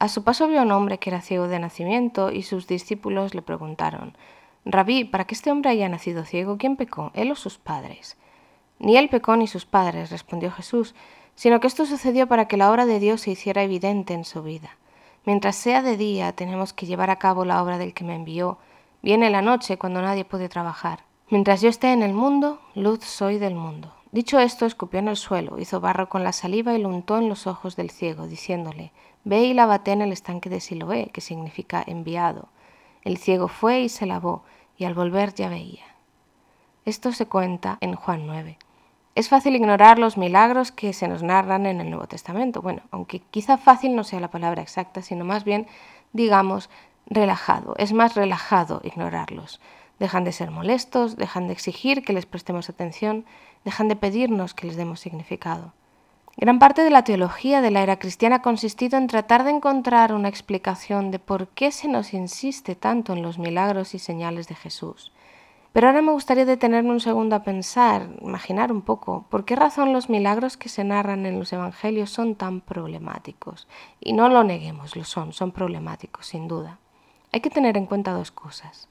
A su paso vio a un hombre que era ciego de nacimiento y sus discípulos le preguntaron, Rabí, para que este hombre haya nacido ciego, ¿quién pecó, él o sus padres? Ni él pecó ni sus padres, respondió Jesús, sino que esto sucedió para que la obra de Dios se hiciera evidente en su vida. Mientras sea de día, tenemos que llevar a cabo la obra del que me envió. Viene la noche cuando nadie puede trabajar. Mientras yo esté en el mundo, luz soy del mundo. Dicho esto, escupió en el suelo, hizo barro con la saliva y lo untó en los ojos del ciego, diciéndole, Ve y lávate en el estanque de Siloé, que significa enviado. El ciego fue y se lavó, y al volver ya veía. Esto se cuenta en Juan 9. Es fácil ignorar los milagros que se nos narran en el Nuevo Testamento. Bueno, aunque quizá fácil no sea la palabra exacta, sino más bien, digamos, relajado. Es más relajado ignorarlos. Dejan de ser molestos, dejan de exigir que les prestemos atención, dejan de pedirnos que les demos significado. Gran parte de la teología de la era cristiana ha consistido en tratar de encontrar una explicación de por qué se nos insiste tanto en los milagros y señales de Jesús. Pero ahora me gustaría detenerme un segundo a pensar, imaginar un poco, por qué razón los milagros que se narran en los Evangelios son tan problemáticos. Y no lo neguemos, lo son, son problemáticos, sin duda. Hay que tener en cuenta dos cosas.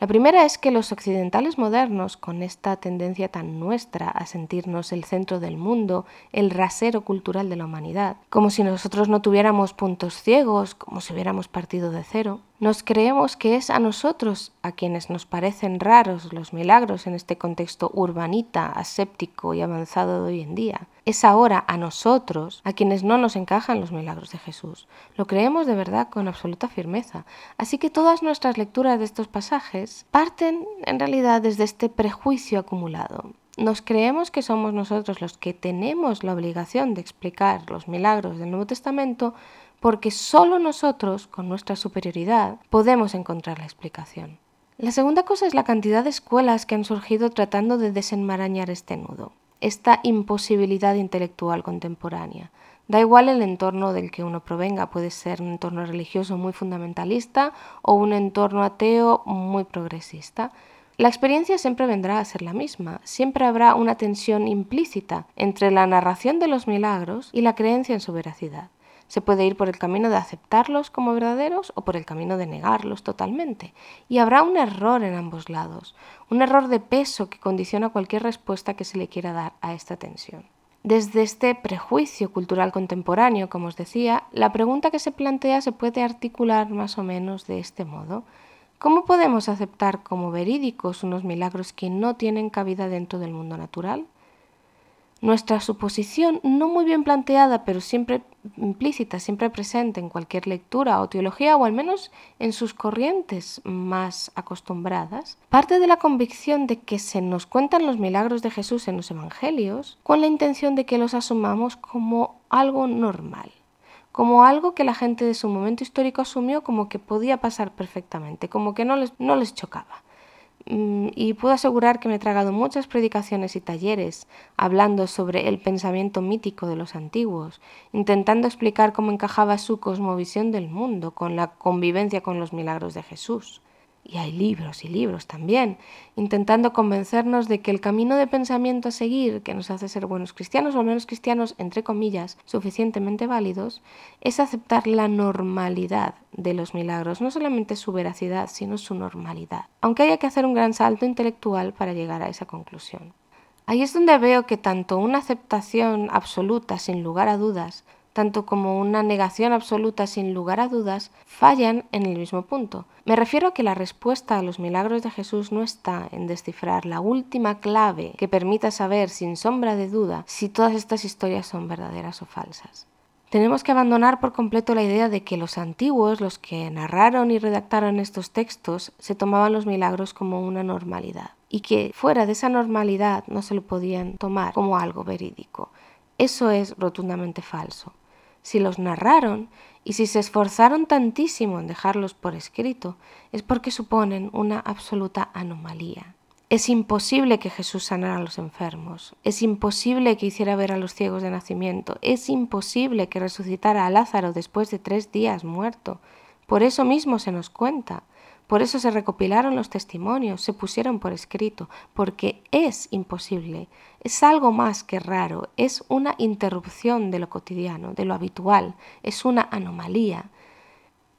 La primera es que los occidentales modernos, con esta tendencia tan nuestra a sentirnos el centro del mundo, el rasero cultural de la humanidad, como si nosotros no tuviéramos puntos ciegos, como si hubiéramos partido de cero, nos creemos que es a nosotros a quienes nos parecen raros los milagros en este contexto urbanita, aséptico y avanzado de hoy en día. Es ahora a nosotros a quienes no nos encajan los milagros de Jesús. Lo creemos de verdad con absoluta firmeza. Así que todas nuestras lecturas de estos pasajes parten en realidad desde este prejuicio acumulado. Nos creemos que somos nosotros los que tenemos la obligación de explicar los milagros del Nuevo Testamento porque solo nosotros, con nuestra superioridad, podemos encontrar la explicación. La segunda cosa es la cantidad de escuelas que han surgido tratando de desenmarañar este nudo, esta imposibilidad intelectual contemporánea. Da igual el entorno del que uno provenga, puede ser un entorno religioso muy fundamentalista o un entorno ateo muy progresista. La experiencia siempre vendrá a ser la misma, siempre habrá una tensión implícita entre la narración de los milagros y la creencia en su veracidad. Se puede ir por el camino de aceptarlos como verdaderos o por el camino de negarlos totalmente. Y habrá un error en ambos lados, un error de peso que condiciona cualquier respuesta que se le quiera dar a esta tensión. Desde este prejuicio cultural contemporáneo, como os decía, la pregunta que se plantea se puede articular más o menos de este modo. ¿Cómo podemos aceptar como verídicos unos milagros que no tienen cabida dentro del mundo natural? Nuestra suposición, no muy bien planteada, pero siempre implícita, siempre presente en cualquier lectura o teología, o al menos en sus corrientes más acostumbradas, parte de la convicción de que se nos cuentan los milagros de Jesús en los Evangelios con la intención de que los asumamos como algo normal, como algo que la gente de su momento histórico asumió como que podía pasar perfectamente, como que no les, no les chocaba. Mm, y puedo asegurar que me he tragado muchas predicaciones y talleres hablando sobre el pensamiento mítico de los antiguos, intentando explicar cómo encajaba su cosmovisión del mundo con la convivencia con los milagros de Jesús y hay libros y libros también, intentando convencernos de que el camino de pensamiento a seguir, que nos hace ser buenos cristianos o menos cristianos, entre comillas, suficientemente válidos, es aceptar la normalidad de los milagros, no solamente su veracidad, sino su normalidad, aunque haya que hacer un gran salto intelectual para llegar a esa conclusión. Ahí es donde veo que tanto una aceptación absoluta, sin lugar a dudas, tanto como una negación absoluta sin lugar a dudas, fallan en el mismo punto. Me refiero a que la respuesta a los milagros de Jesús no está en descifrar la última clave que permita saber sin sombra de duda si todas estas historias son verdaderas o falsas. Tenemos que abandonar por completo la idea de que los antiguos, los que narraron y redactaron estos textos, se tomaban los milagros como una normalidad y que fuera de esa normalidad no se lo podían tomar como algo verídico. Eso es rotundamente falso si los narraron y si se esforzaron tantísimo en dejarlos por escrito, es porque suponen una absoluta anomalía. Es imposible que Jesús sanara a los enfermos, es imposible que hiciera ver a los ciegos de nacimiento, es imposible que resucitara a Lázaro después de tres días muerto. Por eso mismo se nos cuenta. Por eso se recopilaron los testimonios, se pusieron por escrito, porque es imposible, es algo más que raro, es una interrupción de lo cotidiano, de lo habitual, es una anomalía.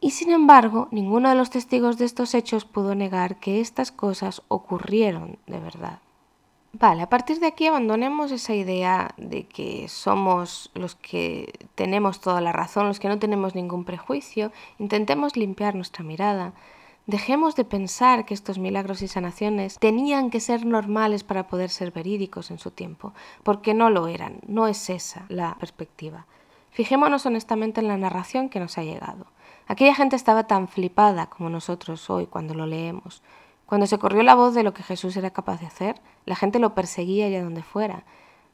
Y sin embargo, ninguno de los testigos de estos hechos pudo negar que estas cosas ocurrieron de verdad. Vale, a partir de aquí abandonemos esa idea de que somos los que tenemos toda la razón, los que no tenemos ningún prejuicio, intentemos limpiar nuestra mirada, dejemos de pensar que estos milagros y sanaciones tenían que ser normales para poder ser verídicos en su tiempo, porque no lo eran, no es esa la perspectiva. Fijémonos honestamente en la narración que nos ha llegado. Aquella gente estaba tan flipada como nosotros hoy cuando lo leemos. Cuando se corrió la voz de lo que Jesús era capaz de hacer, la gente lo perseguía allá donde fuera.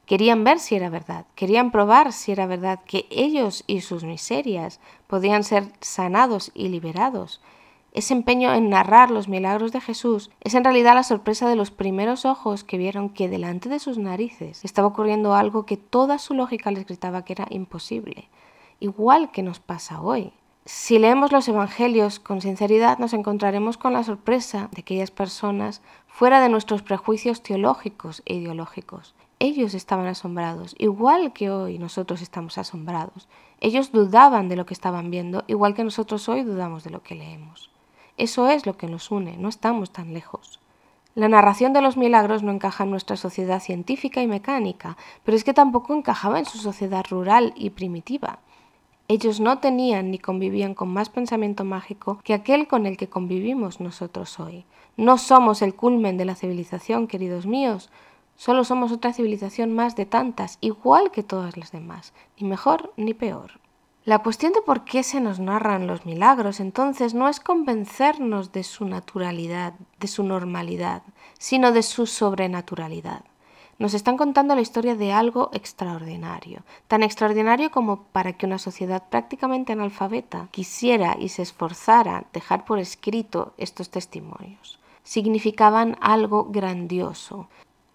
Querían ver si era verdad, querían probar si era verdad que ellos y sus miserias podían ser sanados y liberados. Ese empeño en narrar los milagros de Jesús es en realidad la sorpresa de los primeros ojos que vieron que delante de sus narices estaba ocurriendo algo que toda su lógica les gritaba que era imposible, igual que nos pasa hoy. Si leemos los Evangelios con sinceridad, nos encontraremos con la sorpresa de aquellas personas fuera de nuestros prejuicios teológicos e ideológicos. Ellos estaban asombrados, igual que hoy nosotros estamos asombrados. Ellos dudaban de lo que estaban viendo, igual que nosotros hoy dudamos de lo que leemos. Eso es lo que nos une, no estamos tan lejos. La narración de los milagros no encaja en nuestra sociedad científica y mecánica, pero es que tampoco encajaba en su sociedad rural y primitiva. Ellos no tenían ni convivían con más pensamiento mágico que aquel con el que convivimos nosotros hoy. No somos el culmen de la civilización, queridos míos, solo somos otra civilización más de tantas, igual que todas las demás, ni mejor ni peor. La cuestión de por qué se nos narran los milagros entonces no es convencernos de su naturalidad, de su normalidad, sino de su sobrenaturalidad. Nos están contando la historia de algo extraordinario, tan extraordinario como para que una sociedad prácticamente analfabeta quisiera y se esforzara dejar por escrito estos testimonios. Significaban algo grandioso,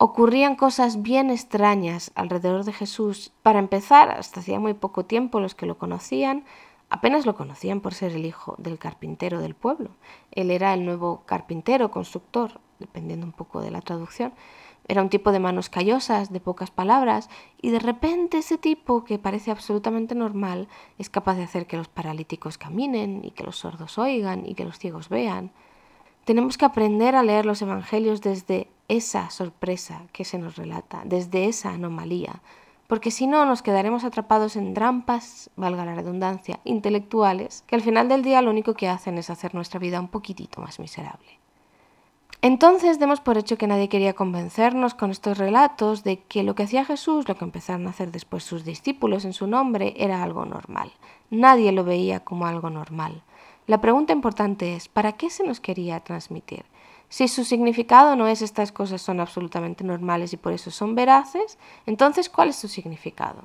ocurrían cosas bien extrañas alrededor de Jesús. Para empezar, hasta hacía muy poco tiempo los que lo conocían apenas lo conocían por ser el hijo del carpintero del pueblo. Él era el nuevo carpintero, constructor, dependiendo un poco de la traducción. Era un tipo de manos callosas, de pocas palabras, y de repente ese tipo, que parece absolutamente normal, es capaz de hacer que los paralíticos caminen, y que los sordos oigan, y que los ciegos vean. Tenemos que aprender a leer los Evangelios desde esa sorpresa que se nos relata, desde esa anomalía, porque si no nos quedaremos atrapados en trampas, valga la redundancia, intelectuales, que al final del día lo único que hacen es hacer nuestra vida un poquitito más miserable. Entonces demos por hecho que nadie quería convencernos con estos relatos de que lo que hacía Jesús, lo que empezaron a hacer después sus discípulos en su nombre, era algo normal. Nadie lo veía como algo normal. La pregunta importante es, ¿para qué se nos quería transmitir? Si su significado no es estas cosas son absolutamente normales y por eso son veraces, entonces ¿cuál es su significado?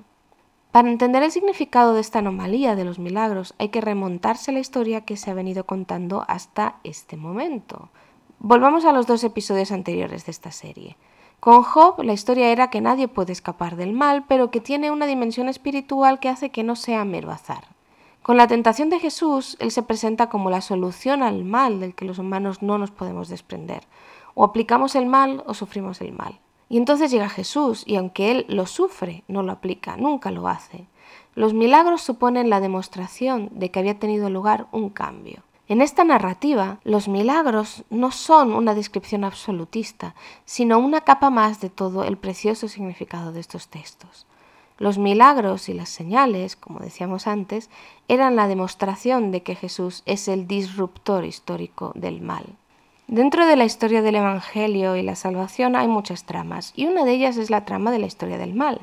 Para entender el significado de esta anomalía de los milagros hay que remontarse a la historia que se ha venido contando hasta este momento. Volvamos a los dos episodios anteriores de esta serie. Con Job la historia era que nadie puede escapar del mal, pero que tiene una dimensión espiritual que hace que no sea mero azar. Con la tentación de Jesús, Él se presenta como la solución al mal del que los humanos no nos podemos desprender. O aplicamos el mal o sufrimos el mal. Y entonces llega Jesús, y aunque Él lo sufre, no lo aplica, nunca lo hace. Los milagros suponen la demostración de que había tenido lugar un cambio. En esta narrativa, los milagros no son una descripción absolutista, sino una capa más de todo el precioso significado de estos textos. Los milagros y las señales, como decíamos antes, eran la demostración de que Jesús es el disruptor histórico del mal. Dentro de la historia del Evangelio y la salvación hay muchas tramas, y una de ellas es la trama de la historia del mal.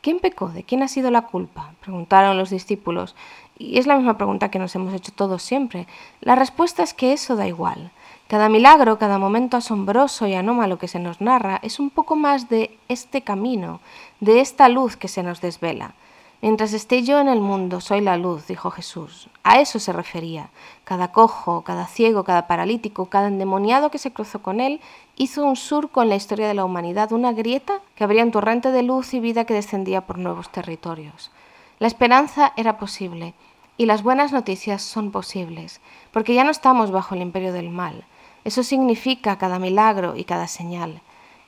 ¿Quién pecó? ¿De quién ha sido la culpa? preguntaron los discípulos, y es la misma pregunta que nos hemos hecho todos siempre. La respuesta es que eso da igual. Cada milagro, cada momento asombroso y anómalo que se nos narra es un poco más de este camino, de esta luz que se nos desvela. Mientras esté yo en el mundo, soy la luz, dijo Jesús. A eso se refería. Cada cojo, cada ciego, cada paralítico, cada endemoniado que se cruzó con él, hizo un surco en la historia de la humanidad, una grieta que abría un torrente de luz y vida que descendía por nuevos territorios. La esperanza era posible y las buenas noticias son posibles, porque ya no estamos bajo el imperio del mal. Eso significa cada milagro y cada señal.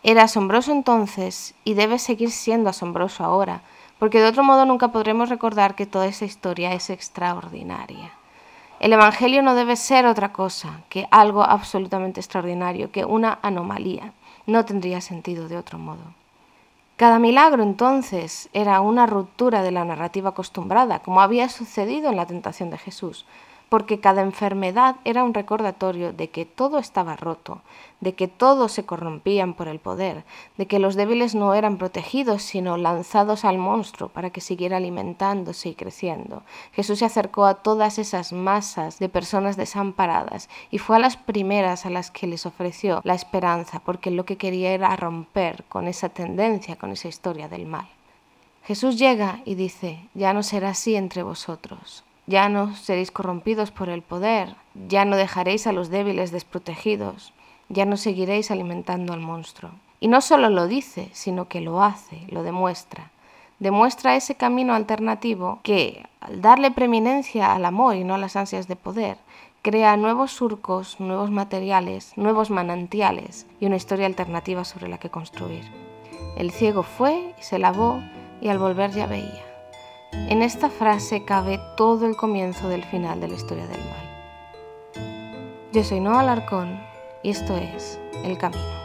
Era asombroso entonces y debe seguir siendo asombroso ahora, porque de otro modo nunca podremos recordar que toda esa historia es extraordinaria. El Evangelio no debe ser otra cosa que algo absolutamente extraordinario, que una anomalía. No tendría sentido de otro modo. Cada milagro entonces era una ruptura de la narrativa acostumbrada, como había sucedido en la tentación de Jesús porque cada enfermedad era un recordatorio de que todo estaba roto, de que todos se corrompían por el poder, de que los débiles no eran protegidos, sino lanzados al monstruo para que siguiera alimentándose y creciendo. Jesús se acercó a todas esas masas de personas desamparadas y fue a las primeras a las que les ofreció la esperanza, porque lo que quería era romper con esa tendencia, con esa historia del mal. Jesús llega y dice, ya no será así entre vosotros. Ya no seréis corrompidos por el poder, ya no dejaréis a los débiles desprotegidos, ya no seguiréis alimentando al monstruo. Y no solo lo dice, sino que lo hace, lo demuestra. Demuestra ese camino alternativo que, al darle preeminencia al amor y no a las ansias de poder, crea nuevos surcos, nuevos materiales, nuevos manantiales y una historia alternativa sobre la que construir. El ciego fue y se lavó y al volver ya veía. En esta frase cabe todo el comienzo del final de la historia del mal. Yo soy Noah Alarcón y esto es El Camino.